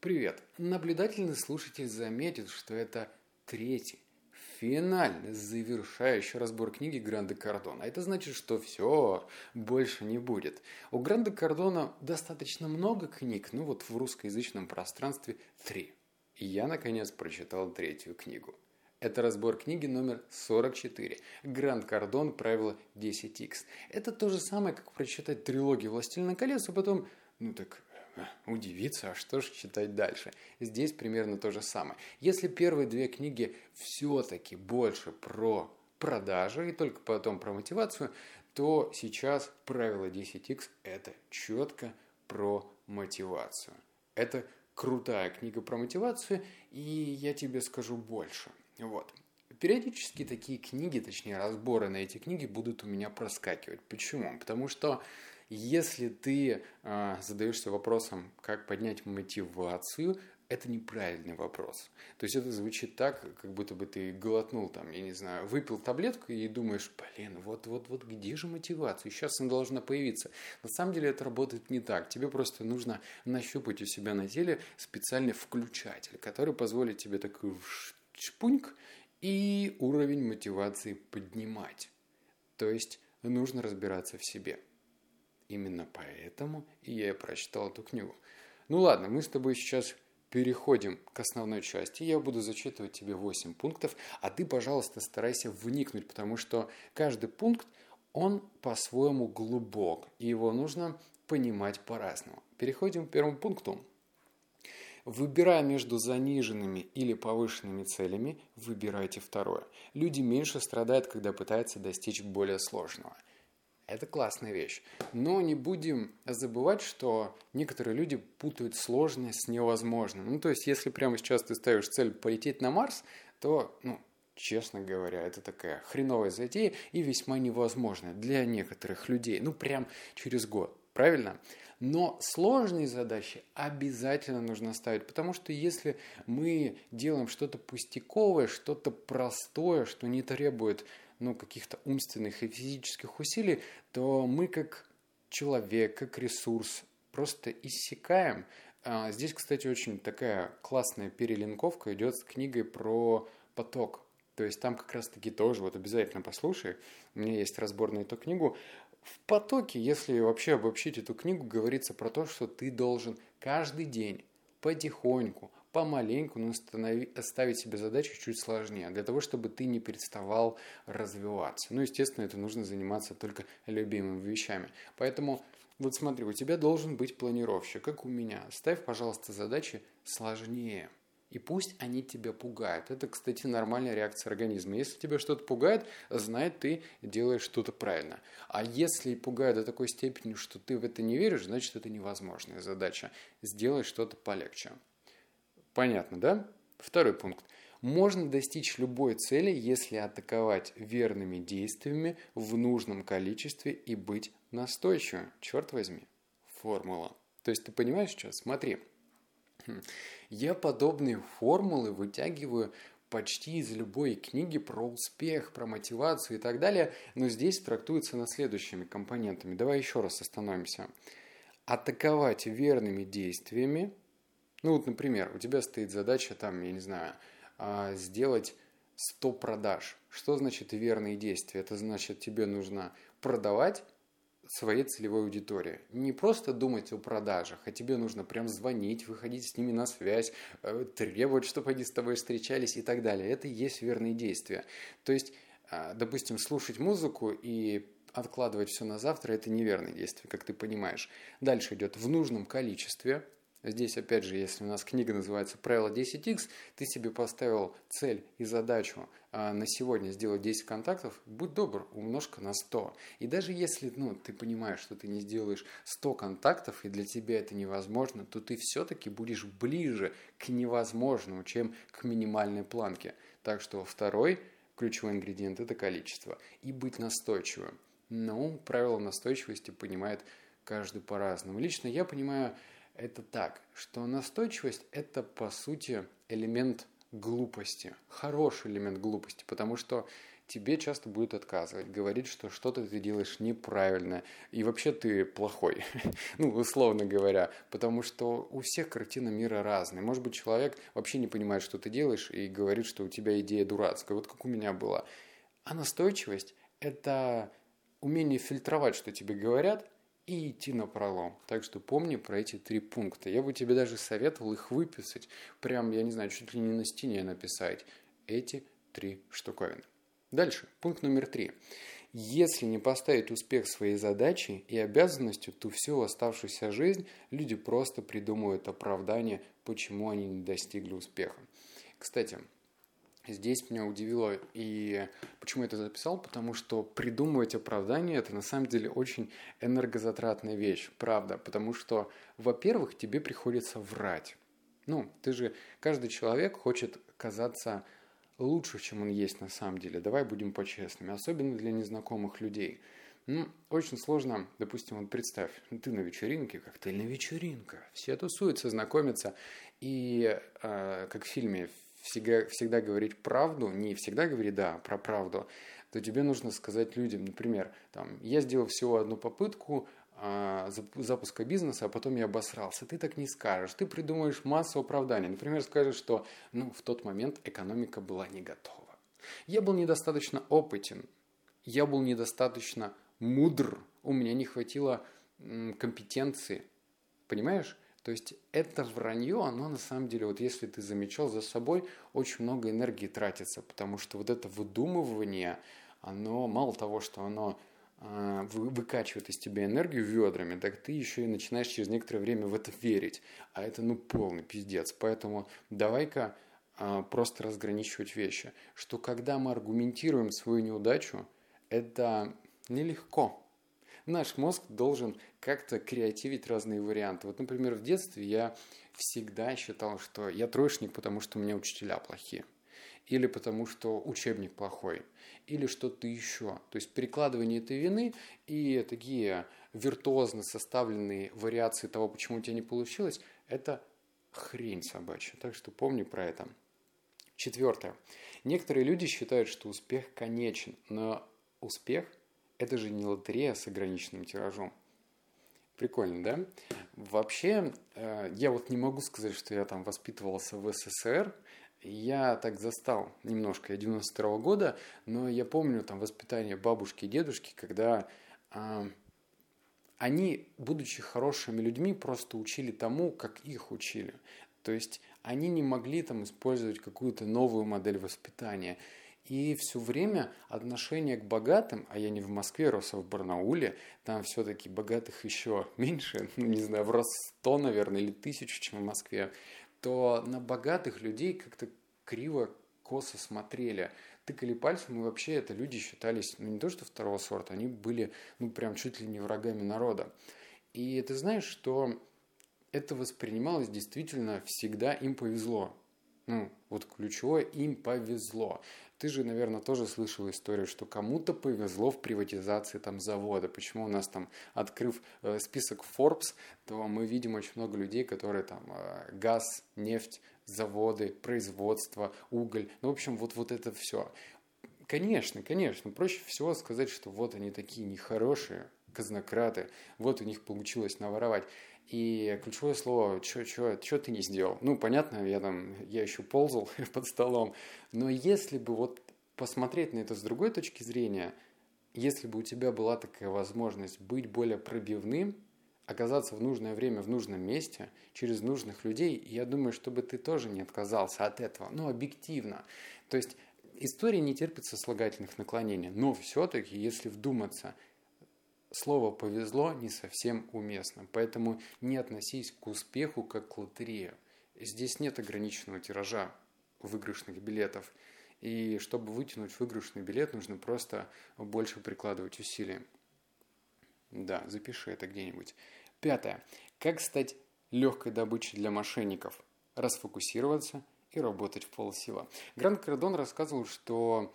Привет! Наблюдательный слушатель заметит, что это третий, финальный, завершающий разбор книги Гранда Кардона. Это значит, что все, больше не будет. У Гранда Кардона достаточно много книг, ну вот в русскоязычном пространстве три. И я, наконец, прочитал третью книгу. Это разбор книги номер 44. Гранд Кардон, правило 10Х. Это то же самое, как прочитать трилогию «Властелина колец», а потом, ну так, удивиться, а что же читать дальше. Здесь примерно то же самое. Если первые две книги все-таки больше про продажи и только потом про мотивацию, то сейчас правило 10x это четко про мотивацию. Это крутая книга про мотивацию, и я тебе скажу больше. Вот. Периодически такие книги, точнее разборы на эти книги будут у меня проскакивать. Почему? Потому что если ты э, задаешься вопросом, как поднять мотивацию, это неправильный вопрос. То есть это звучит так, как будто бы ты глотнул там, я не знаю, выпил таблетку и думаешь, блин, вот-вот-вот где же мотивация? Сейчас она должна появиться. На самом деле это работает не так. Тебе просто нужно нащупать у себя на теле специальный включатель, который позволит тебе такой шпуньк и уровень мотивации поднимать. То есть нужно разбираться в себе. Именно поэтому я и прочитал эту книгу. Ну ладно, мы с тобой сейчас переходим к основной части. Я буду зачитывать тебе 8 пунктов, а ты, пожалуйста, старайся вникнуть, потому что каждый пункт, он по-своему глубок, и его нужно понимать по-разному. Переходим к первому пункту. Выбирая между заниженными или повышенными целями, выбирайте второе. Люди меньше страдают, когда пытаются достичь более сложного – это классная вещь. Но не будем забывать, что некоторые люди путают сложное с невозможным. Ну, то есть, если прямо сейчас ты ставишь цель полететь на Марс, то, ну, честно говоря, это такая хреновая затея и весьма невозможная для некоторых людей. Ну, прям через год. Правильно? Но сложные задачи обязательно нужно ставить, потому что если мы делаем что-то пустяковое, что-то простое, что не требует ну, каких-то умственных и физических усилий, то мы как человек, как ресурс просто иссякаем. А, здесь, кстати, очень такая классная перелинковка идет с книгой про поток. То есть там как раз-таки тоже, вот обязательно послушай, у меня есть разбор на эту книгу. В потоке, если вообще обобщить эту книгу, говорится про то, что ты должен каждый день потихоньку, помаленьку, но ставить себе задачи чуть сложнее, для того, чтобы ты не переставал развиваться. Ну, естественно, это нужно заниматься только любимыми вещами. Поэтому, вот смотри, у тебя должен быть планировщик, как у меня. Ставь, пожалуйста, задачи сложнее. И пусть они тебя пугают. Это, кстати, нормальная реакция организма. Если тебя что-то пугает, знай, ты делаешь что-то правильно. А если пугает до такой степени, что ты в это не веришь, значит, это невозможная задача. Сделай что-то полегче. Понятно, да? Второй пункт. Можно достичь любой цели, если атаковать верными действиями в нужном количестве и быть настойчивым. Черт возьми. Формула. То есть ты понимаешь сейчас? Смотри. Я подобные формулы вытягиваю почти из любой книги про успех, про мотивацию и так далее, но здесь трактуется на следующими компонентами. Давай еще раз остановимся. Атаковать верными действиями ну вот, например, у тебя стоит задача, там, я не знаю, а, сделать 100 продаж. Что значит верные действия? Это значит, тебе нужно продавать своей целевой аудитории. Не просто думать о продажах, а тебе нужно прям звонить, выходить с ними на связь, э, требовать, чтобы они с тобой встречались и так далее. Это и есть верные действия. То есть, а, допустим, слушать музыку и откладывать все на завтра – это неверные действия, как ты понимаешь. Дальше идет в нужном количестве – Здесь, опять же, если у нас книга называется «Правило 10x», ты себе поставил цель и задачу а, на сегодня сделать 10 контактов, будь добр, умножка на 100. И даже если ну, ты понимаешь, что ты не сделаешь 100 контактов, и для тебя это невозможно, то ты все-таки будешь ближе к невозможному, чем к минимальной планке. Так что второй ключевой ингредиент – это количество. И быть настойчивым. Ну, правило настойчивости понимает каждый по-разному. Лично я понимаю это так, что настойчивость – это, по сути, элемент глупости, хороший элемент глупости, потому что тебе часто будет отказывать, говорить, что что-то ты делаешь неправильно, и вообще ты плохой, ну, условно говоря, потому что у всех картина мира разная. Может быть, человек вообще не понимает, что ты делаешь, и говорит, что у тебя идея дурацкая, вот как у меня была. А настойчивость – это умение фильтровать, что тебе говорят, и идти на пролом. Так что помни про эти три пункта. Я бы тебе даже советовал их выписать. Прям, я не знаю, чуть ли не на стене написать. Эти три штуковины. Дальше, пункт номер три. Если не поставить успех своей задачей и обязанностью, то всю оставшуюся жизнь люди просто придумывают оправдание, почему они не достигли успеха. Кстати, здесь меня удивило и почему я это записал, потому что придумывать оправдание это на самом деле очень энергозатратная вещь, правда, потому что, во-первых, тебе приходится врать. Ну, ты же, каждый человек хочет казаться лучше, чем он есть на самом деле. Давай будем по-честными, особенно для незнакомых людей. Ну, очень сложно, допустим, вот представь, ты на вечеринке, коктейльная вечеринка, все тусуются, знакомятся, и э, как в фильме всегда, всегда говорить правду, не всегда говорить да, про правду, то тебе нужно сказать людям, например, там, я сделал всего одну попытку, а, запуска бизнеса, а потом я обосрался. Ты так не скажешь. Ты придумаешь массу оправданий. Например, скажешь, что ну, в тот момент экономика была не готова. Я был недостаточно опытен. Я был недостаточно мудр. У меня не хватило компетенции. Понимаешь? То есть это вранье, оно на самом деле, вот если ты замечал за собой, очень много энергии тратится, потому что вот это выдумывание, оно мало того, что оно а, выкачивает из тебя энергию ведрами, так ты еще и начинаешь через некоторое время в это верить. А это ну полный пиздец. Поэтому давай-ка а, просто разграничивать вещи. Что когда мы аргументируем свою неудачу, это нелегко. Наш мозг должен как-то креативить разные варианты. Вот, например, в детстве я всегда считал, что я троечник, потому что у меня учителя плохие или потому что учебник плохой, или что-то еще. То есть перекладывание этой вины и такие виртуозно составленные вариации того, почему у тебя не получилось, это хрень собачья. Так что помни про это. Четвертое. Некоторые люди считают, что успех конечен, но успех – это же не лотерея с ограниченным тиражом. Прикольно, да? Вообще, э, я вот не могу сказать, что я там воспитывался в СССР, я так застал немножко, я 92 -го года, но я помню там воспитание бабушки и дедушки, когда э, они, будучи хорошими людьми, просто учили тому, как их учили. То есть они не могли там использовать какую-то новую модель воспитания. И все время отношение к богатым, а я не в Москве, рос, а в Барнауле, там все-таки богатых еще меньше, ну, не знаю, в раз сто, наверное, или тысячу, чем в Москве то на богатых людей как-то криво, косо смотрели. Тыкали пальцем, и вообще это люди считались, ну не то что второго сорта, они были, ну прям чуть ли не врагами народа. И ты знаешь, что это воспринималось действительно всегда им повезло. Ну, вот ключевое, им повезло. Ты же, наверное, тоже слышал историю, что кому-то повезло в приватизации там завода. Почему у нас там, открыв э, список Forbes, то мы видим очень много людей, которые там э, газ, нефть, заводы, производство, уголь. Ну, в общем, вот, вот это все. Конечно, конечно, проще всего сказать, что вот они такие нехорошие, казнократы, вот у них получилось наворовать. И ключевое слово, что ты не сделал? Ну, понятно, я там, я еще ползал под столом, но если бы вот посмотреть на это с другой точки зрения, если бы у тебя была такая возможность быть более пробивным, оказаться в нужное время в нужном месте, через нужных людей, я думаю, чтобы ты тоже не отказался от этого, ну, объективно. То есть история не терпит сослагательных наклонений, но все-таки, если вдуматься, слово «повезло» не совсем уместно, поэтому не относись к успеху как к лотерее. Здесь нет ограниченного тиража выигрышных билетов, и чтобы вытянуть выигрышный билет, нужно просто больше прикладывать усилий. Да, запиши это где-нибудь. Пятое. Как стать легкой добычей для мошенников? Расфокусироваться и работать в полсила. Гранд Кардон рассказывал, что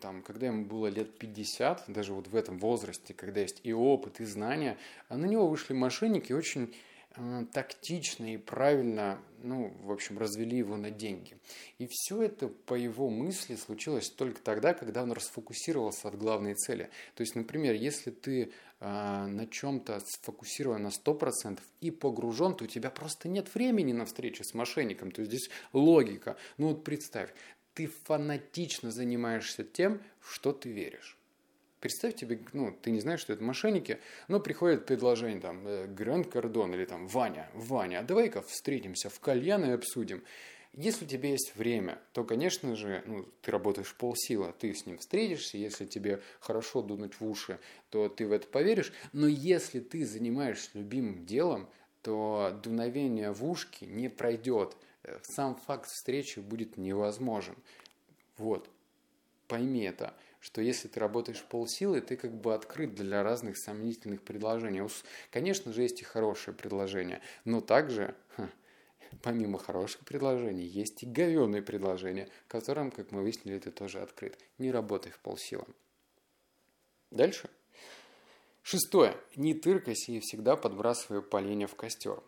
там, когда ему было лет 50, даже вот в этом возрасте, когда есть и опыт, и знания, на него вышли мошенники очень тактично и правильно, ну, в общем, развели его на деньги. И все это, по его мысли, случилось только тогда, когда он расфокусировался от главной цели. То есть, например, если ты э, на чем-то сфокусирован на 100% и погружен, то у тебя просто нет времени на встречу с мошенником. То есть здесь логика. Ну вот представь, ты фанатично занимаешься тем, что ты веришь. Представь тебе, ну, ты не знаешь, что это мошенники, но приходит предложение, там, э, Гранд Кардон или там, Ваня, Ваня, а давай-ка встретимся в кальян и обсудим. Если у тебя есть время, то, конечно же, ну, ты работаешь полсила, ты с ним встретишься, если тебе хорошо дунуть в уши, то ты в это поверишь, но если ты занимаешься любимым делом, то дуновение в ушки не пройдет, Э, сам факт встречи будет невозможен. Вот, пойми это, что если ты работаешь полсилы, ты как бы открыт для разных сомнительных предложений. Конечно же, есть и хорошие предложения, но также, ха, помимо хороших предложений, есть и говенные предложения, которым, как мы выяснили, ты тоже открыт. Не работай в полсилы. Дальше. Шестое. Не тыркайся и всегда подбрасывай поленья в костер.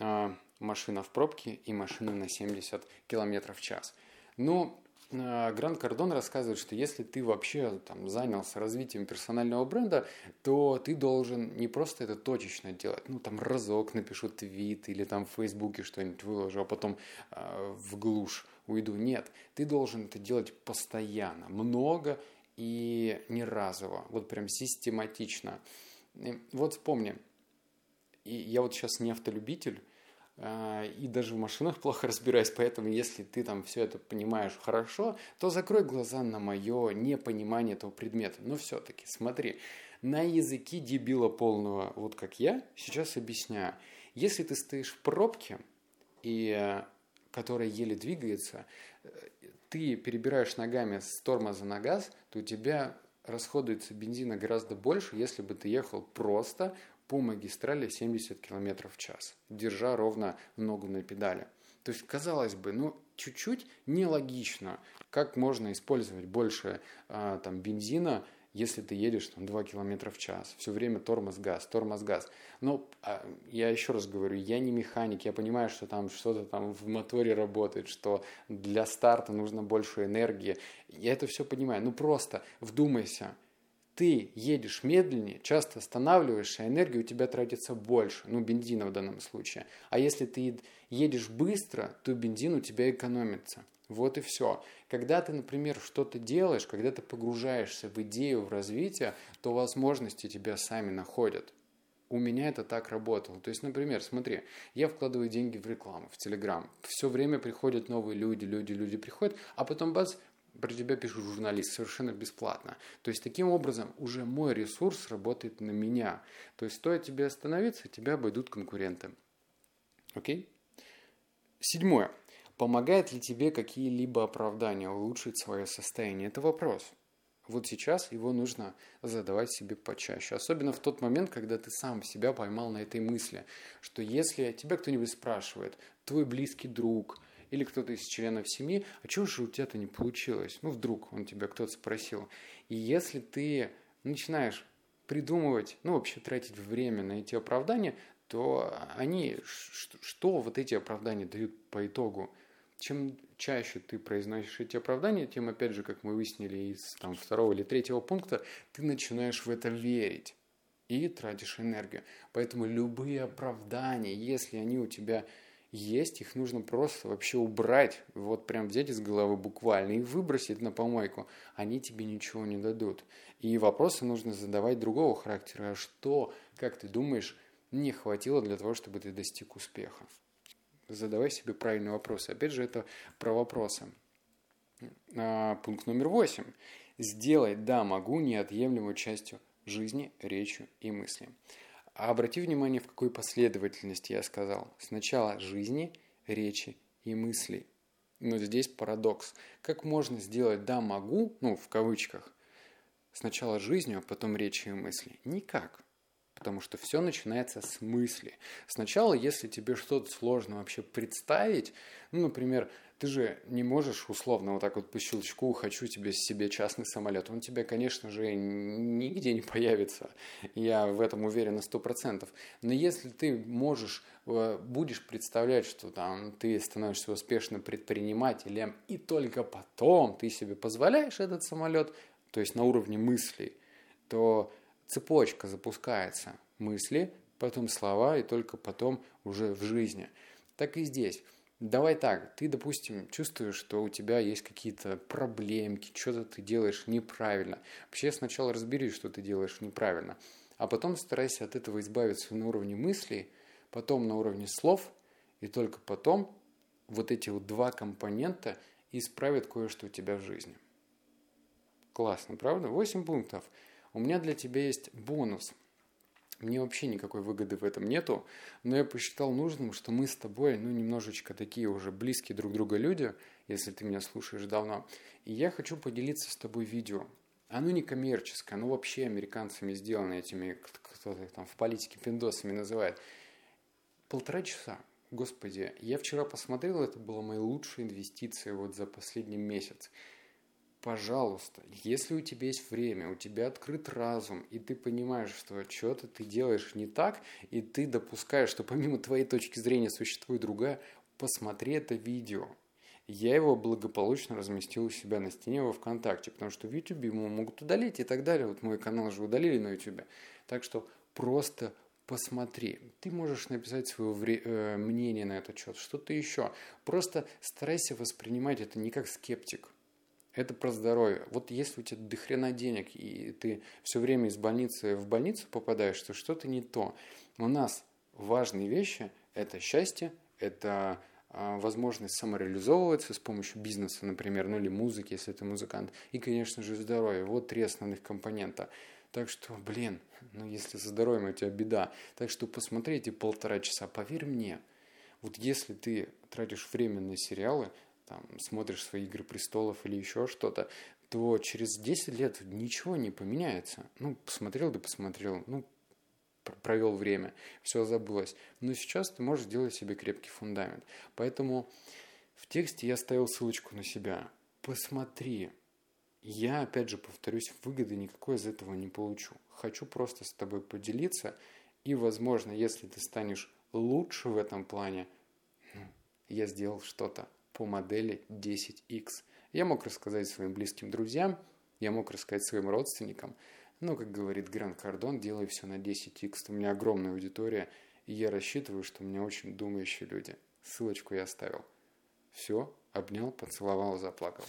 А, машина в пробке и машина на 70 км в час. Но э, Гранд Кардон рассказывает, что если ты вообще там, занялся развитием персонального бренда, то ты должен не просто это точечно делать, ну там разок напишу твит или там в Фейсбуке что-нибудь выложу, а потом э, в глушь уйду. Нет, ты должен это делать постоянно, много и не разово, вот прям систематично. И вот вспомни, и я вот сейчас не автолюбитель, и даже в машинах плохо разбираюсь, поэтому если ты там все это понимаешь хорошо, то закрой глаза на мое непонимание этого предмета. Но все-таки, смотри, на языке дебила полного, вот как я, сейчас объясняю. Если ты стоишь в пробке, и, которая еле двигается, ты перебираешь ногами с тормоза на газ, то у тебя расходуется бензина гораздо больше, если бы ты ехал просто по магистрали 70 км в час, держа ровно ногу на педали. То есть, казалось бы, ну, чуть-чуть нелогично, как можно использовать больше э, там, бензина, если ты едешь там, 2 км в час, все время тормоз-газ, тормоз-газ. Но э, я еще раз говорю, я не механик, я понимаю, что там что-то там в моторе работает, что для старта нужно больше энергии. Я это все понимаю. Ну просто вдумайся, ты едешь медленнее, часто останавливаешься, а энергия у тебя тратится больше, ну, бензина в данном случае. А если ты едешь быстро, то бензин у тебя экономится. Вот и все. Когда ты, например, что-то делаешь, когда ты погружаешься в идею, в развитие, то возможности тебя сами находят. У меня это так работало. То есть, например, смотри, я вкладываю деньги в рекламу, в Телеграм. Все время приходят новые люди, люди, люди приходят, а потом бац, про тебя пишут журналист совершенно бесплатно. То есть таким образом уже мой ресурс работает на меня. То есть стоит тебе остановиться, тебя обойдут конкуренты. Окей? Седьмое. Помогает ли тебе какие-либо оправдания улучшить свое состояние? Это вопрос. Вот сейчас его нужно задавать себе почаще. Особенно в тот момент, когда ты сам себя поймал на этой мысли, что если тебя кто-нибудь спрашивает, твой близкий друг – или кто-то из членов семьи, а чего же у тебя-то не получилось? Ну, вдруг он тебя кто-то спросил. И если ты начинаешь придумывать, ну, вообще тратить время на эти оправдания, то они, что вот эти оправдания дают по итогу? Чем чаще ты произносишь эти оправдания, тем, опять же, как мы выяснили из там, второго или третьего пункта, ты начинаешь в это верить и тратишь энергию. Поэтому любые оправдания, если они у тебя есть, их нужно просто вообще убрать, вот прям взять из головы буквально и выбросить на помойку. Они тебе ничего не дадут. И вопросы нужно задавать другого характера. А что, как ты думаешь, не хватило для того, чтобы ты достиг успеха? Задавай себе правильные вопросы. Опять же, это про вопросы. А, пункт номер восемь. Сделай «да, могу» неотъемлемой частью жизни, речью и мысли. А обрати внимание, в какой последовательности я сказал. Сначала жизни, речи и мыслей. Но здесь парадокс. Как можно сделать «да, могу», ну, в кавычках, сначала жизнью, а потом речью и мысли? Никак. Потому что все начинается с мысли. Сначала, если тебе что-то сложно вообще представить, ну, например, ты же не можешь условно вот так вот по щелчку «хочу тебе себе частный самолет». Он тебе, конечно же, нигде не появится. Я в этом уверен на сто процентов. Но если ты можешь, э, будешь представлять, что там ты становишься успешным предпринимателем, и только потом ты себе позволяешь этот самолет, то есть на уровне мыслей, то цепочка запускается. Мысли, потом слова и только потом уже в жизни. Так и здесь. Давай так, ты, допустим, чувствуешь, что у тебя есть какие-то проблемки, что-то ты делаешь неправильно. Вообще сначала разберись, что ты делаешь неправильно, а потом старайся от этого избавиться на уровне мыслей, потом на уровне слов, и только потом вот эти вот два компонента исправят кое-что у тебя в жизни. Классно, правда? 8 пунктов. У меня для тебя есть бонус. Мне вообще никакой выгоды в этом нету, но я посчитал нужным, что мы с тобой, ну, немножечко такие уже близкие друг друга люди, если ты меня слушаешь давно, и я хочу поделиться с тобой видео. Оно не коммерческое, оно вообще американцами сделано этими, кто-то там в политике пиндосами называет. Полтора часа. Господи, я вчера посмотрел, это была моя лучшая инвестиция вот за последний месяц пожалуйста, если у тебя есть время, у тебя открыт разум, и ты понимаешь, что что-то ты делаешь не так, и ты допускаешь, что помимо твоей точки зрения существует другая, посмотри это видео. Я его благополучно разместил у себя на стене во ВКонтакте, потому что в YouTube ему могут удалить и так далее. Вот мой канал же удалили на YouTube. Так что просто посмотри. Ты можешь написать свое вре- э, мнение на этот счет, что-то еще. Просто старайся воспринимать это не как скептик – это про здоровье. Вот если у тебя дохрена денег, и ты все время из больницы в больницу попадаешь, то что-то не то. У нас важные вещи – это счастье, это а, возможность самореализовываться с помощью бизнеса, например, ну или музыки, если ты музыкант, и, конечно же, здоровье. Вот три основных компонента. Так что, блин, ну если со здоровьем у тебя беда. Так что посмотрите полтора часа, поверь мне, вот если ты тратишь время на сериалы, там, смотришь свои «Игры престолов» или еще что-то, то через 10 лет ничего не поменяется. Ну, посмотрел да посмотрел, ну, провел время, все забылось. Но сейчас ты можешь сделать себе крепкий фундамент. Поэтому в тексте я ставил ссылочку на себя. Посмотри. Я, опять же, повторюсь, выгоды никакой из этого не получу. Хочу просто с тобой поделиться. И, возможно, если ты станешь лучше в этом плане, ну, я сделал что-то по модели 10X. Я мог рассказать своим близким друзьям, я мог рассказать своим родственникам, но, как говорит Гран Кардон, делай все на 10X. У меня огромная аудитория, и я рассчитываю, что у меня очень думающие люди. Ссылочку я оставил. Все, обнял, поцеловал, заплакал.